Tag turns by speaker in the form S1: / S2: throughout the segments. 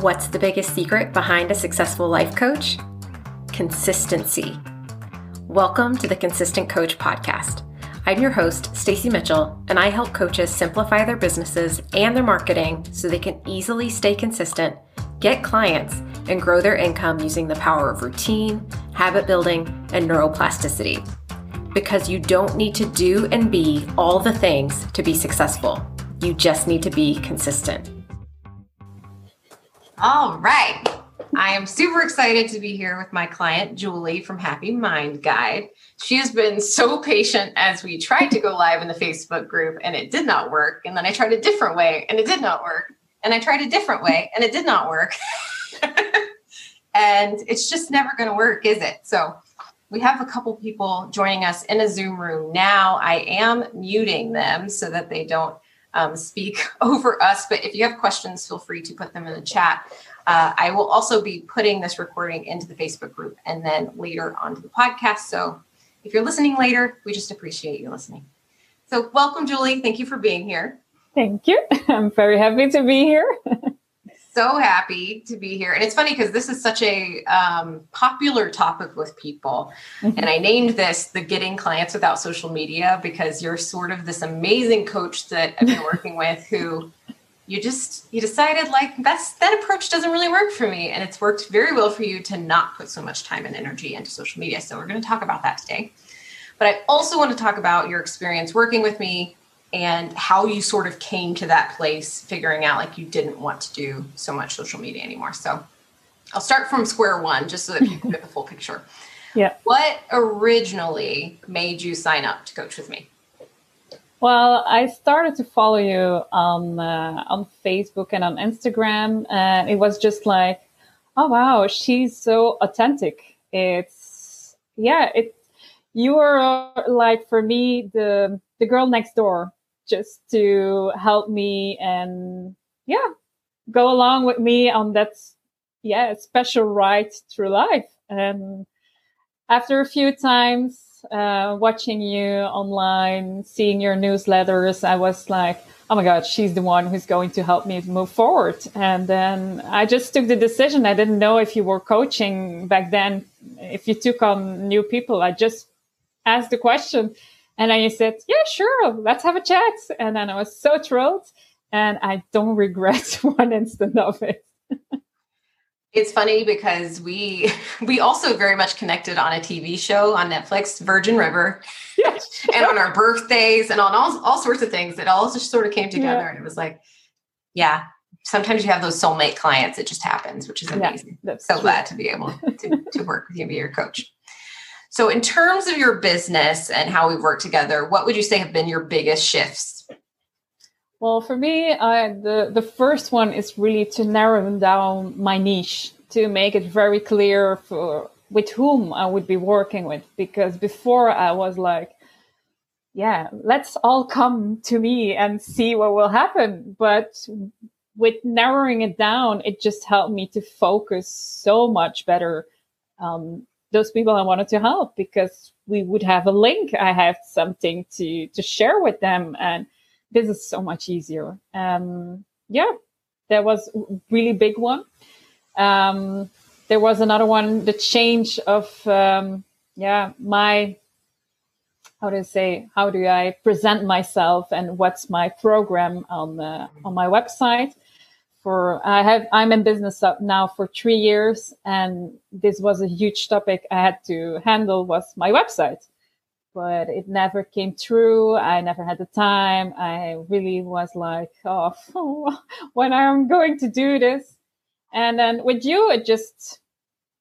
S1: What's the biggest secret behind a successful life coach? Consistency. Welcome to the Consistent Coach podcast. I'm your host, Stacie Mitchell, and I help coaches simplify their businesses and their marketing so they can easily stay consistent, get clients, and grow their income using the power of routine, habit building, and neuroplasticity. Because you don't need to do and be all the things to be successful. You just need to be consistent.
S2: All right. I am super excited to be here with my client, Julie from Happy Mind Guide. She has been so patient as we tried to go live in the Facebook group and it did not work. And then I tried a different way and it did not work. And I tried a different way and it did not work. and it's just never going to work, is it? So we have a couple people joining us in a Zoom room now. I am muting them so that they don't um, speak over us. But if you have questions, feel free to put them in the chat. Uh, I will also be putting this recording into the Facebook group and then later onto the podcast. So if you're listening later, we just appreciate you listening. So welcome, Julie. Thank you for being here.
S3: Thank you. I'm very happy to be here.
S2: so happy to be here. And it's funny because this is such a um, popular topic with people. Mm-hmm. And I named this the Getting Clients Without Social Media because you're sort of this amazing coach that I've been working with who you just you decided like that's that approach doesn't really work for me and it's worked very well for you to not put so much time and energy into social media so we're going to talk about that today but i also want to talk about your experience working with me and how you sort of came to that place figuring out like you didn't want to do so much social media anymore. So i'll start from square one just so that people get the full picture.
S3: Yeah.
S2: What originally made you sign up to coach with me?
S3: Well i started to follow you on uh, on facebook and on instagram and it was just like oh wow she's so authentic. It's yeah it you are like for me the the girl next door just to help me and yeah, go along with me on that yeah special ride through life. And after a few times uh, watching you online, seeing your newsletters, I was like, oh my God, she's the one who's going to help me move forward. And then I just took the decision. I didn't know if you were coaching back then, if you took on new people. I just asked the question and I said, yeah, sure, let's have a chat. And then I was so thrilled and I don't regret one instant of it.
S2: it's funny because we we also very much connected on a TV show on Netflix, Virgin River. Yes. and on our birthdays and on all, all sorts of things. It all just sort of came together yeah. and it was like, yeah, sometimes you have those soulmate clients. It just happens, which is amazing. Yeah, so true. glad to be able to, to work with you and be your coach. So, in terms of your business and how we've worked together, what would you say have been your biggest shifts?
S3: Well, for me, the the first one is really to narrow down my niche to make it very clear for with whom I would be working with. Because before I was like, yeah, let's all come to me and see what will happen. But with narrowing it down, it just helped me to focus so much better um, those people I wanted to help because we would have a link. I have something to to share with them, and this is so much easier. Um, yeah, that was really big one. Um, there was another one, the change of um, yeah my how do I say how do I present myself and what's my program on the, on my website for I have I'm in business now for three years, and this was a huge topic I had to handle was my website, but it never came through. I never had the time. I really was like, oh, when I'm going to do this, and then with you, it just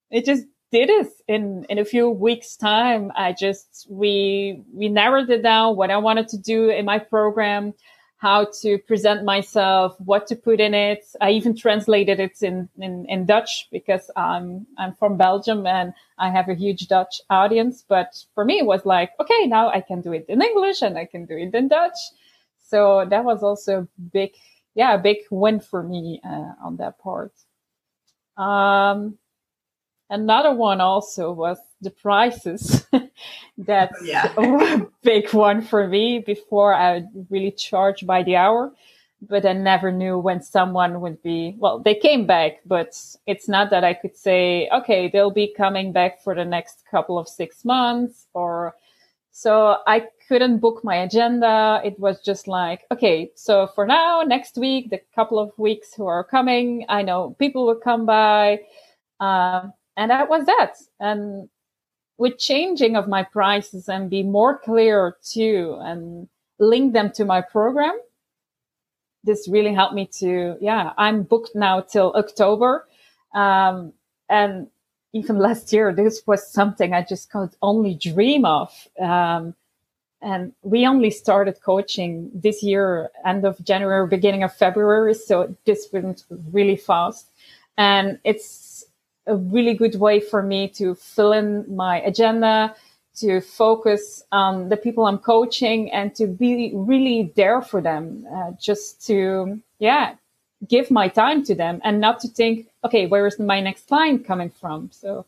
S3: it just did it in in a few weeks time. I just we we narrowed it down what I wanted to do in my program how to present myself, what to put in it. I even translated it in, in, in Dutch because I'm, I'm from Belgium and I have a huge Dutch audience. But for me, it was like, okay, now I can do it in English and I can do it in Dutch. So that was also a big, yeah, a big win for me uh, on that part. Um, another one also was the prices. That's yeah. a big one for me before I really charge by the hour. but I never knew when someone would be. Well, they came back, but it's not that I could say, okay, they'll be coming back for the next couple of six months or so I couldn't book my agenda. It was just like, okay, so for now, next week, the couple of weeks who are coming, I know people will come by. Um, and that was that. And with changing of my prices and be more clear too and link them to my program, this really helped me to, yeah, I'm booked now till October. Um, and even last year, this was something I just could only dream of. Um, and we only started coaching this year, end of January, beginning of February. So this went really fast. And it's a really good way for me to fill in my agenda, to focus on the people I'm coaching and to be really there for them, uh, just to, yeah, give my time to them and not to think, okay, where is my next client coming from? So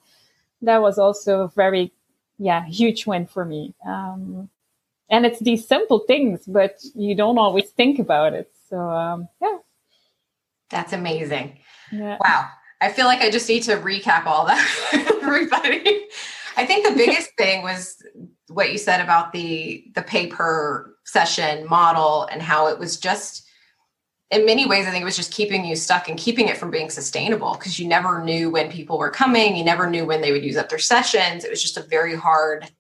S3: that was also a very, yeah, huge win for me. Um, and it's these simple things, but you don't always think about it. So, um, yeah.
S2: That's amazing. Yeah. Wow. I feel like I just need to recap all that everybody. I think the biggest thing was what you said about the the pay per session model and how it was just in many ways, I think it was just keeping you stuck and keeping it from being sustainable because you never knew when people were coming. You never knew when they would use up their sessions. It was just a very hard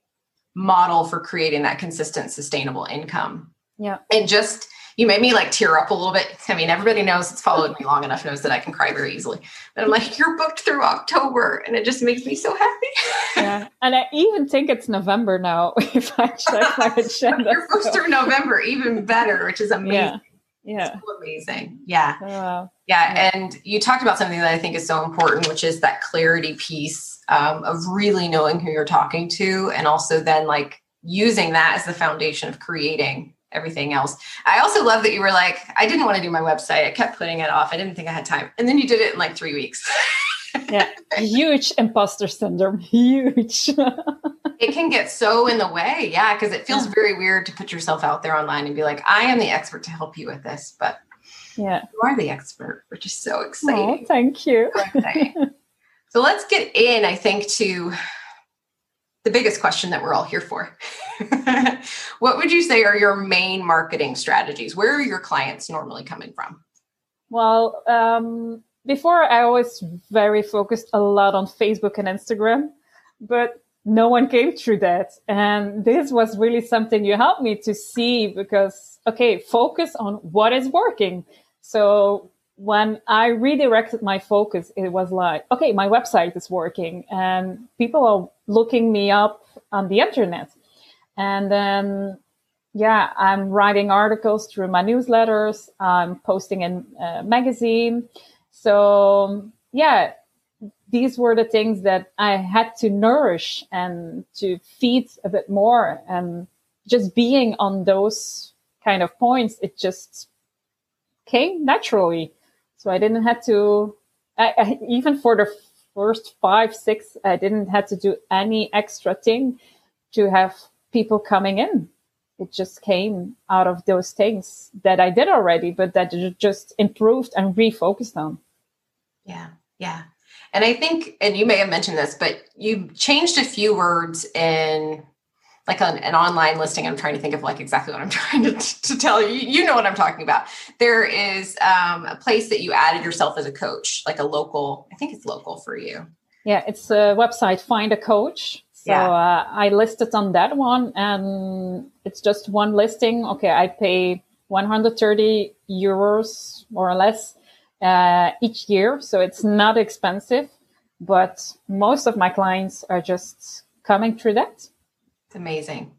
S2: model for creating that consistent, sustainable income.
S3: Yeah.
S2: And just, you made me like tear up a little bit. I mean, everybody knows it's followed me long enough, knows that I can cry very easily. But I'm like, you're booked through October. And it just makes me so happy.
S3: yeah. And I even think it's November now if I check my agenda.
S2: you're booked so. through November, even better, which is amazing.
S3: Yeah yeah
S2: so amazing yeah uh, yeah and you talked about something that i think is so important which is that clarity piece um, of really knowing who you're talking to and also then like using that as the foundation of creating everything else. I also love that you were like i didn't want to do my website. I kept putting it off. I didn't think i had time. And then you did it in like three weeks.
S3: Yeah. Huge imposter syndrome. Huge.
S2: It can get so in the way. Yeah because it feels very weird to put yourself out there online and be like i am the expert to help you with this but
S3: yeah.
S2: you are the expert which is so exciting.
S3: oh, thank you.
S2: So let's get in i think to the biggest question that we're all here for what would you say are your main marketing strategies where are your clients normally coming from
S3: well um, before I was very focused a lot on Facebook and Instagram, but no one came through that. And this was really something you helped me to see because, okay, focus on what is working. So when I redirected my focus, it was like, okay, my website is working and people are looking me up on the internet. And then, yeah, I'm writing articles through my newsletters. I'm posting in a magazine. So yeah, these were the things that I had to nourish and to feed a bit more. And just being on those kind of points, it just came naturally. So I didn't have to, I, I, even for the first five, six, I didn't have to do any extra thing to have people coming in. It just came out of those things that I did already, but that just improved and refocused on.
S2: Yeah. Yeah. And I think, and you may have mentioned this, but you changed a few words in like an, an, online listing. I'm trying to think of like exactly what I'm trying to, to tell you. You know what I'm talking about. There is um, a place that you added yourself as a coach, like a local, I think it's local for you.
S3: Yeah, it's a website, Find a Coach. So yeah. uh, I listed on that one and it's just one listing. Okay, I pay 130 euros more or less uh, each year. So it's not expensive, but most of my clients are just coming through that.
S2: It's amazing.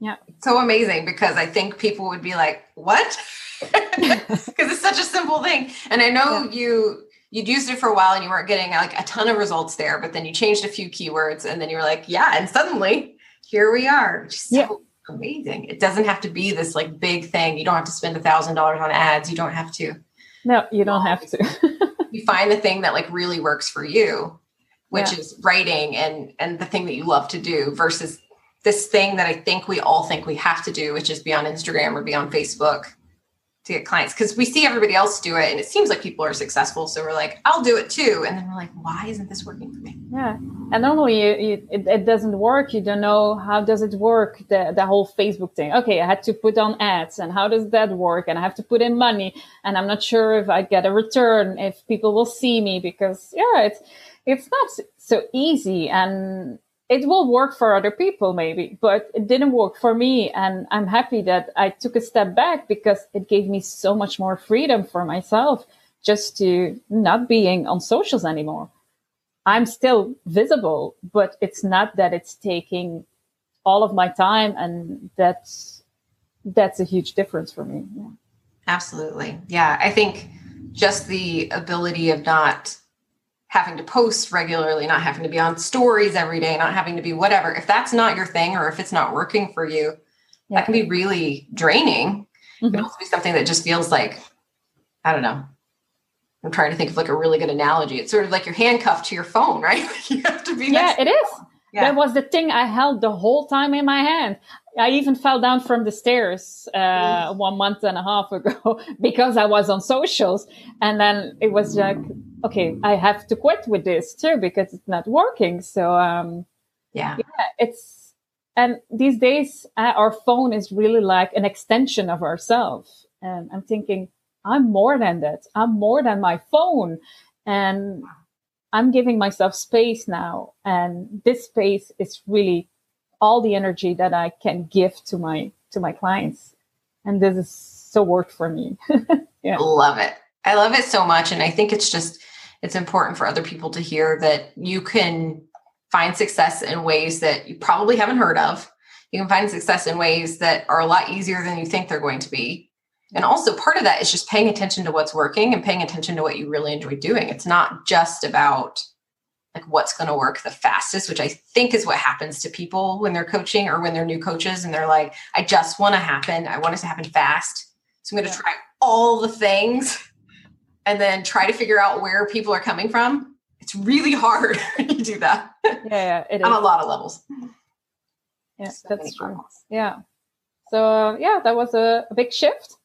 S3: Yeah.
S2: It's so amazing because I think people would be like, what? Because it's such a simple thing. And I know yeah. you you'd used it for a while and you weren't getting like a ton of results there, but then you changed a few keywords and then you were like, yeah, and suddenly here we are. Just so yeah. amazing. It doesn't have to be this like big thing. You don't have to spend a thousand dollars on ads. You don't have to
S3: no, you don't have to.
S2: you find the thing that like really works for you, which yeah. is writing and and the thing that you love to do versus this thing that I think we all think we have to do, which is be on Instagram or be on Facebook to get clients. Because we see everybody else do it and it seems like people are successful. So we're like i'll do it too. And then we're like why isn't this working for me?
S3: Yeah. And normally you, you, it, it, doesn't work. You don't know how does it work the, the whole facebook thing. Okay i had to put on ads and how does that work? And i have to put in money and i'm not sure if i get a return if people will see me because yeah it's it's not so easy. And it will work for other people maybe, but it didn't work for me. And I'm happy that I took a step back because it gave me so much more freedom for myself just to not being on socials anymore. I'm still visible, but it's not that it's taking all of my time. And that's, that's a huge difference for me. Yeah.
S2: Absolutely. Yeah. I think just the ability of not having to post regularly, not having to be on stories every day, not having to be whatever. If that's not your thing or if it's not working for you, yeah. that can be really draining. Mm-hmm. It can also be something that just feels like, I don't know. I'm trying to think of like a really good analogy. It's sort of like you're handcuffed to your phone, right? you have to be.
S3: Yeah, it is. Yeah. That was the thing I held the whole time in my hand. I even fell down from the stairs uh, one month and a half ago because I was on socials. And then it was like, okay, I have to quit with this too because it's not working. So, um,
S2: yeah.
S3: yeah, it's, and these days uh, our phone is really like an extension of ourselves. And I'm thinking, I'm more than that. I'm more than my phone. And I'm giving myself space now. And this space is really all the energy that I can give to my, to my clients. And this is so worked for me.
S2: yeah. Love it. I love it so much. And I think it's just, it's important for other people to hear that you can find success in ways that you probably haven't heard of. You can find success in ways that are a lot easier than you think they're going to be. And also, part of that is just paying attention to what's working and paying attention to what you really enjoy doing. It's not just about like what's going to work the fastest, which I think is what happens to people when they're coaching or when they're new coaches and they're like, I just want to happen. I want it to happen fast. So I'm going to try all the things and then try to figure out where people are coming from. It's really hard to do that.
S3: Yeah, yeah it is.
S2: On a lot of levels.
S3: Yeah, so that's true. Yeah. So uh, yeah, that was a, a big shift.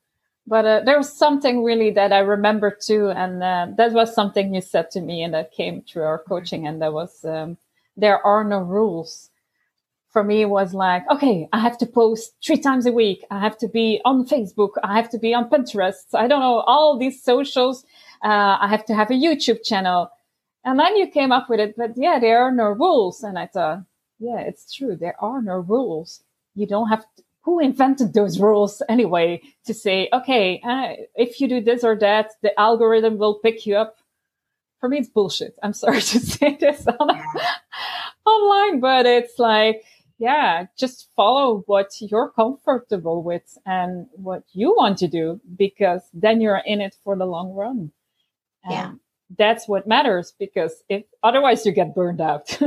S3: But uh, there was something really that I remember too, and uh, that was something you said to me, and that came through our coaching, and that was um, there are no rules for me was like, okay, I have to post three times a week. I have to be on Facebook. I have to be on Pinterest. I don't know, all these socials. Uh, I have to have a YouTube channel. And then you came up with it, but yeah, there are no rules. And I thought, yeah, it's true. There are no rules. You don't have to, who invented those rules anyway to say, okay, uh, if you do this or that, the algorithm will pick you up. For me, it's bullshit. I'm sorry to say this on, online, but it's like, yeah, just follow what you're comfortable with and what you want to do because then you're in it for the long run. And yeah. That's what matters because if otherwise you get burned out.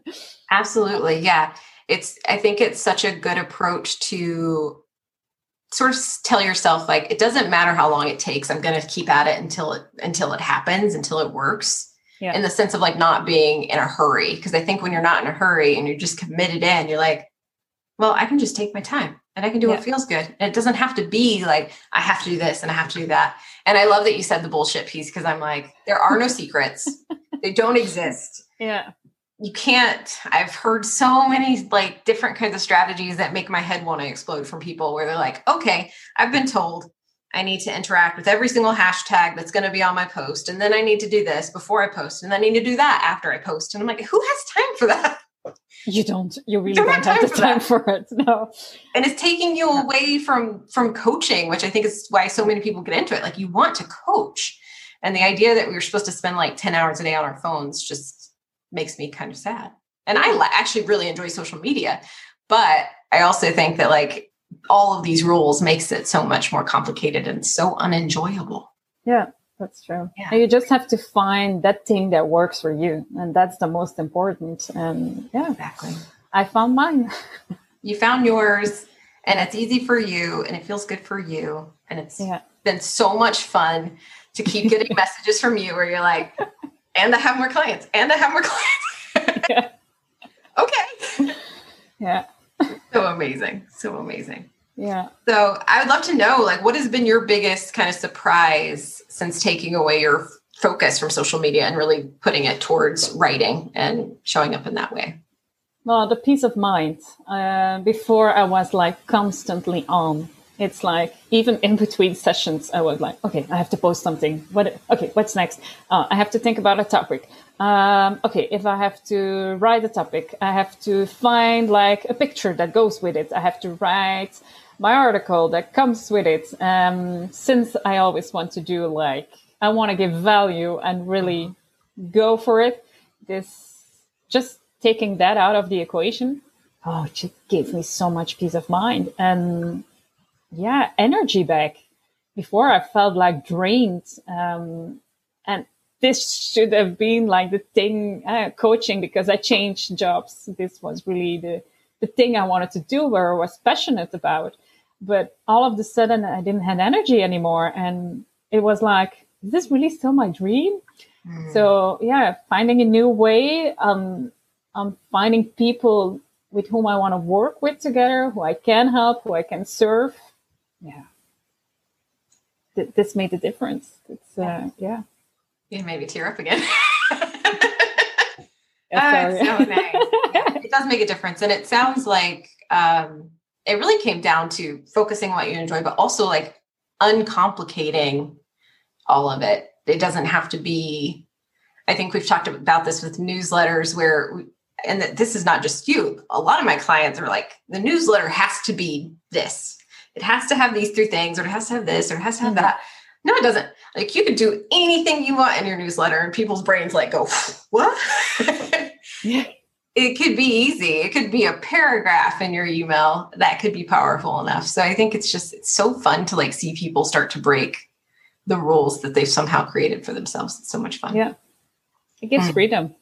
S2: Absolutely. Yeah. It's, I think it's such a good approach to sort of tell yourself like, it doesn't matter how long it takes. I'm going to keep at it until it, until it happens, until it works yeah. in the sense of like not being in a hurry. Cause I think when you're not in a hurry and you're just committed in, you're like, well, I can just take my time and I can do yeah. what feels good. And it doesn't have to be like, I have to do this and I have to do that. And I love that you said the bullshit piece because I'm like, there are no secrets, they don't exist.
S3: Yeah.
S2: You can't. I've heard so many like different kinds of strategies that make my head want to explode from people where they're like, okay, I've been told I need to interact with every single hashtag that's going to be on my post. And then I need to do this before I post. And then I need to do that after I post. And I'm like, who has time for that?
S3: You don't. You really don't, don't have, have the time for it. No.
S2: And it's taking you away from from coaching, which I think is why so many people get into it. Like you want to coach. And the idea that we were supposed to spend like 10 hours a day on our phones just makes me kind of sad. And I actually really enjoy social media, but I also think that like all of these rules makes it so much more complicated and so unenjoyable.
S3: Yeah, that's true. Yeah. And you just have to find that thing that works for you. And that's the most important. And yeah,
S2: exactly.
S3: I found mine.
S2: you found yours and it's easy for you and it feels good for you. And it's yeah. been so much fun to keep getting messages from you where you're like, and I have more clients, and I have more clients. yeah. okay.
S3: Yeah
S2: so amazing. So amazing.
S3: Yeah.
S2: So I would love to know, like, what has been your biggest kind of surprise since taking away your focus from social media and really putting it towards writing and showing up in that way?
S3: Well, the peace of mind. Uh, before I was like constantly on. It's like even in between sessions, I was like, okay, I have to post something. What? Okay, what's next? Uh, I have to think about a topic. Um, okay, if I have to write a topic, I have to find like a picture that goes with it. I have to write my article that comes with it. Um, since I always want to do like I want to give value and really go for it. This just taking that out of the equation, oh, it just gave me so much peace of mind and yeah, energy back. Before I felt like drained, um, and this should have been like the thing uh, coaching because I changed jobs. This was really the the thing I wanted to do, where I was passionate about. But all of a sudden, I didn't have energy anymore, and it was like, is this really still my dream? Mm. So yeah, finding a new way. Um, I'm finding people with whom I want to work with together, who I can help, who I can serve. Yeah. Th- this made a difference. It's, uh, yeah.
S2: You made me tear up again. yeah, oh, so nice. yeah, it does make a difference. And it sounds like um, it really came down to focusing on what you enjoy, but also like uncomplicating all of it. It doesn't have to be, I think we've talked about this with newsletters where and that this is not just you. A lot of my clients are like, the newsletter has to be this. It has to have these three things, or it has to have this, or it has to have mm-hmm. that. No, it doesn't. Like you could do anything you want in your newsletter, and people's brains like go, what? yeah. It could be easy. It could be a paragraph in your email that could be powerful enough. So I think it's just it's so fun to like see people start to break the rules that they've somehow created for themselves. It's so much fun.
S3: Yeah. It gives mm. freedom.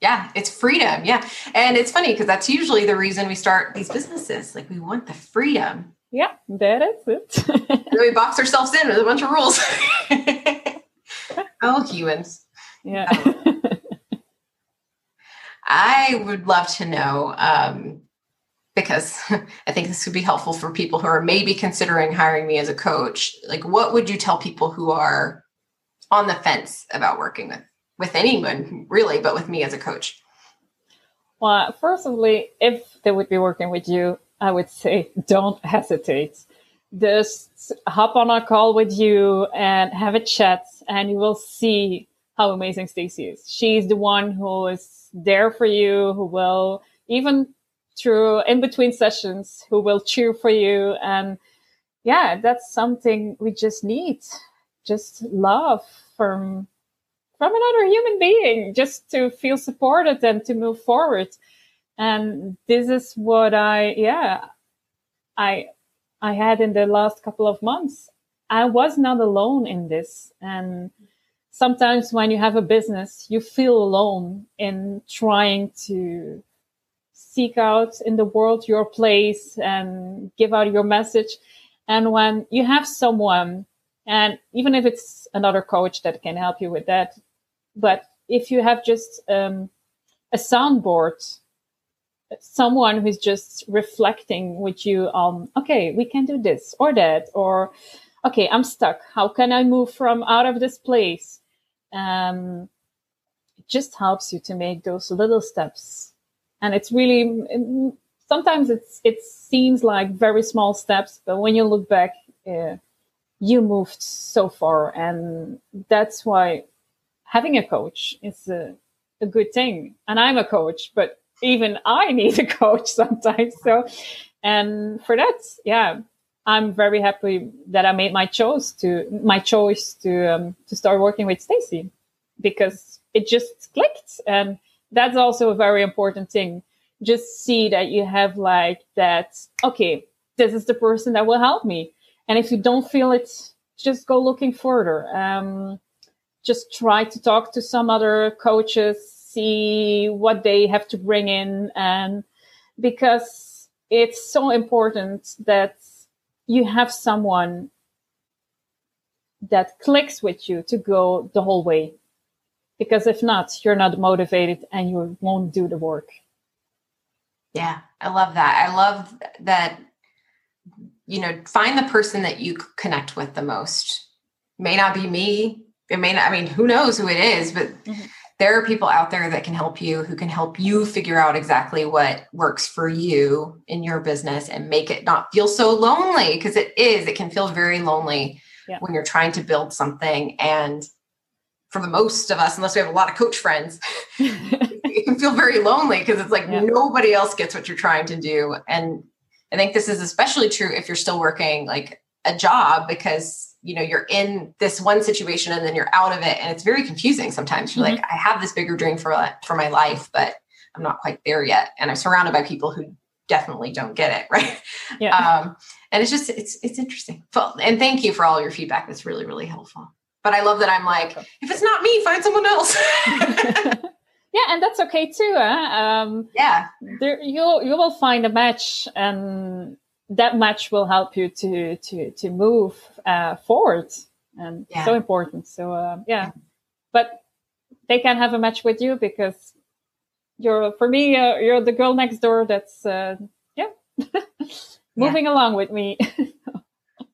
S2: Yeah, it's freedom. Yeah. And it's funny because that's usually the reason we start these businesses. Like we want the freedom.
S3: Yeah, that is it.
S2: we box ourselves in with a bunch of rules. oh, humans.
S3: Yeah.
S2: Um, I would love to know um, because I think this would be helpful for people who are maybe considering hiring me as a coach. Like, what would you tell people who are on the fence about working with with anyone really, but with me as a coach?
S3: Well, firstly, if they would be working with you, I would say don't hesitate. Just hop on a call with you and have a chat, and you will see how amazing Stacie is. She's the one who is there for you, who will even through in between sessions, who will cheer for you. And yeah, that's something we just need. Just love from from another human being just to feel supported and to move forward and this is what i yeah i i had in the last couple of months. I was not alone in this. And sometimes when you have a business you feel alone in trying to seek out in the world your place and give out your message. And when you have someone and even if it's another coach that can help you with that but if you have just um, a soundboard, someone who's just reflecting with you on, okay, we can do this or that, or okay, I'm stuck. How can I move from out of this place? Um, it just helps you to make those little steps. And it's really, sometimes it's, it seems like very small steps, but when you look back, uh, you moved so far. And that's why having a coach is a, a good thing. And I'm a coach, but even I need a coach sometimes. So, and for that, yeah, I'm very happy that I made my choice to my choice to um, to start working with Stacie because it just clicked, and that's also a very important thing. Just see that you have like that. Okay, this is the person that will help me, and if you don't feel it, just go looking further. Um, just try to talk to some other coaches, see what they have to bring in. And because it's so important that you have someone that clicks with you to go the whole way. Because if not, you're not motivated and you won't do the work.
S2: Yeah, I love that. I love that you know, find the person that you connect with the most. May not be me. It may not, I mean, who knows who it is, but mm-hmm. There are people out there that can help you, who can help you figure out exactly what works for you in your business and make it not feel so lonely because it is, it can feel very lonely yeah. when you're trying to build something. And for the most of us, unless we have a lot of coach friends, it can feel very lonely because it's like yeah. nobody else gets what you're trying to do. And I think this is especially true if you're still working like a job because you know you're in this one situation and then you're out of it. And it's very confusing sometimes. You're mm-hmm. like i have this bigger dream for for my life but i'm not quite there yet. And i'm surrounded by people who definitely don't get it right? Yeah. um and it's just it's it's interesting. And thank you for all your feedback. That's really really helpful. But i love that i'm like if it's not me find someone else.
S3: Yeah and that's okay too huh? um
S2: yeah.
S3: there you you will find a match and that match will help you to to to move uh, forward. And yeah. so important. So uh, yeah. But they can have a match with you because you're for me uh, you're the girl next door that's uh, yeah. Moving yeah. along with me.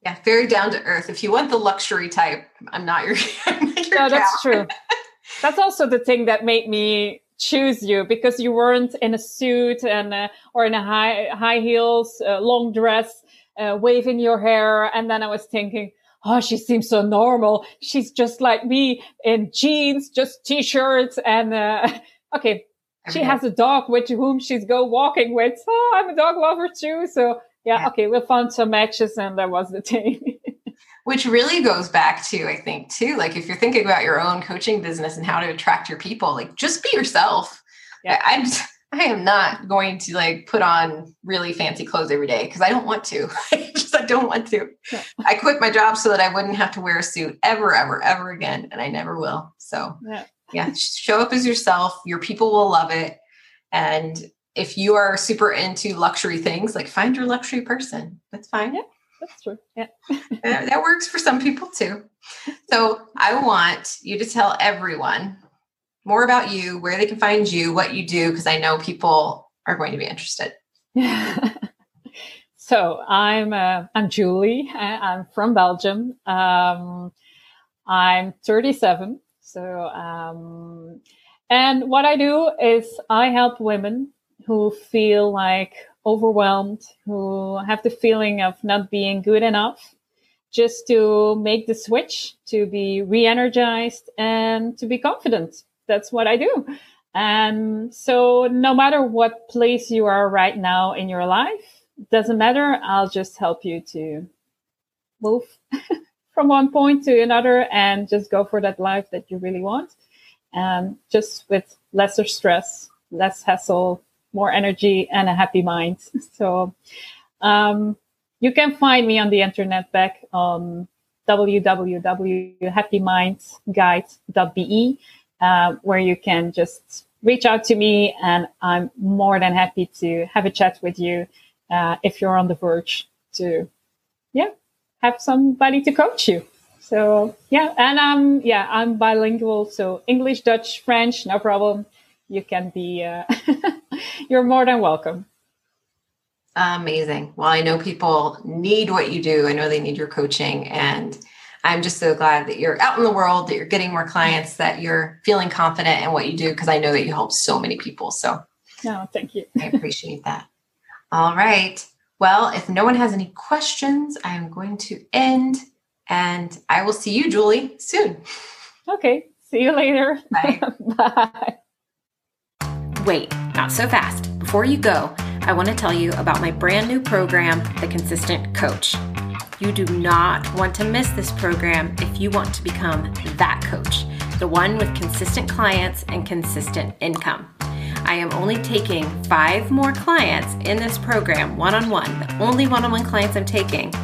S2: Yeah very down to earth. If you want the luxury type i'm not your, your
S3: no that's true. That's also the thing that made me choose you because you weren't in a suit and uh, or in a high high heels, uh, long dress, uh, waving your hair, and then I was thinking, oh, she seems so normal. She's just like me in jeans, just t-shirts, and uh, okay, she has a dog with whom she's go walking with. Oh, I'm a dog lover too, so yeah, yeah. okay, we found some matches, and that was the thing.
S2: which really goes back to i think too like if you're thinking about your own coaching business and how to attract your people like just be yourself. Yeah. I'm i am not going to like put on really fancy clothes every day because i don't want to. Just i don't want to. Yeah. i quit my job so that i wouldn't have to wear a suit ever ever ever again and i never will. So yeah, yeah show up as yourself. Your people will love it. And if you are super into luxury things like find your luxury person. That's fine.
S3: Yeah that's true. Yeah.
S2: that works for some people too. So I want you to tell everyone more about you, where they can find you, what you do, because I know people are going to be interested.
S3: so I'm uh, I'm Julie. I'm from Belgium. Um, I'm 37. So um, and what I do is I help women who feel like overwhelmed, who have the feeling of not being good enough, just to make the switch, to be re energized and to be confident. That's what I do. And so no matter what place you are right now in your life, doesn't matter. I'll just help you to move from one point to another and just go for that life that you really want. And just with lesser stress, less hassle, more energy and a happy mind. So um, you can find me on the internet back on www.happymindsguide.be, uh, where you can just reach out to me and I'm more than happy to have a chat with you uh, if you're on the verge to, yeah, have somebody to coach you. So yeah, and um, yeah, I'm bilingual, so English, Dutch, French, no problem you can be, uh, you're more than welcome.
S2: Amazing. Well, I know people need what you do. I know they need your coaching. And I'm just so glad that you're out in the world, that you're getting more clients, that you're feeling confident in what you do, because I know that you help so many people. So,
S3: no, thank you.
S2: I appreciate that. All right. Well, if no one has any questions, I am going to end and I will see you, Julie, soon.
S3: Okay. See you later.
S2: Bye.
S3: Bye.
S1: Wait, not so fast. Before you go, I want to tell you about my brand new program, The Consistent Coach. You do not want to miss this program if you want to become that coach, the one with consistent clients and consistent income. I am only taking five more clients in this program one on one, the only one on one clients I'm taking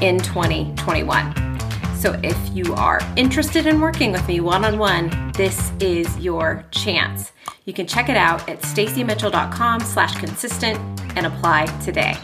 S1: in 2021. So if you are interested in working with me one on one, this is your chance. You can check it out at staciemitchell.com slash consistent and apply today.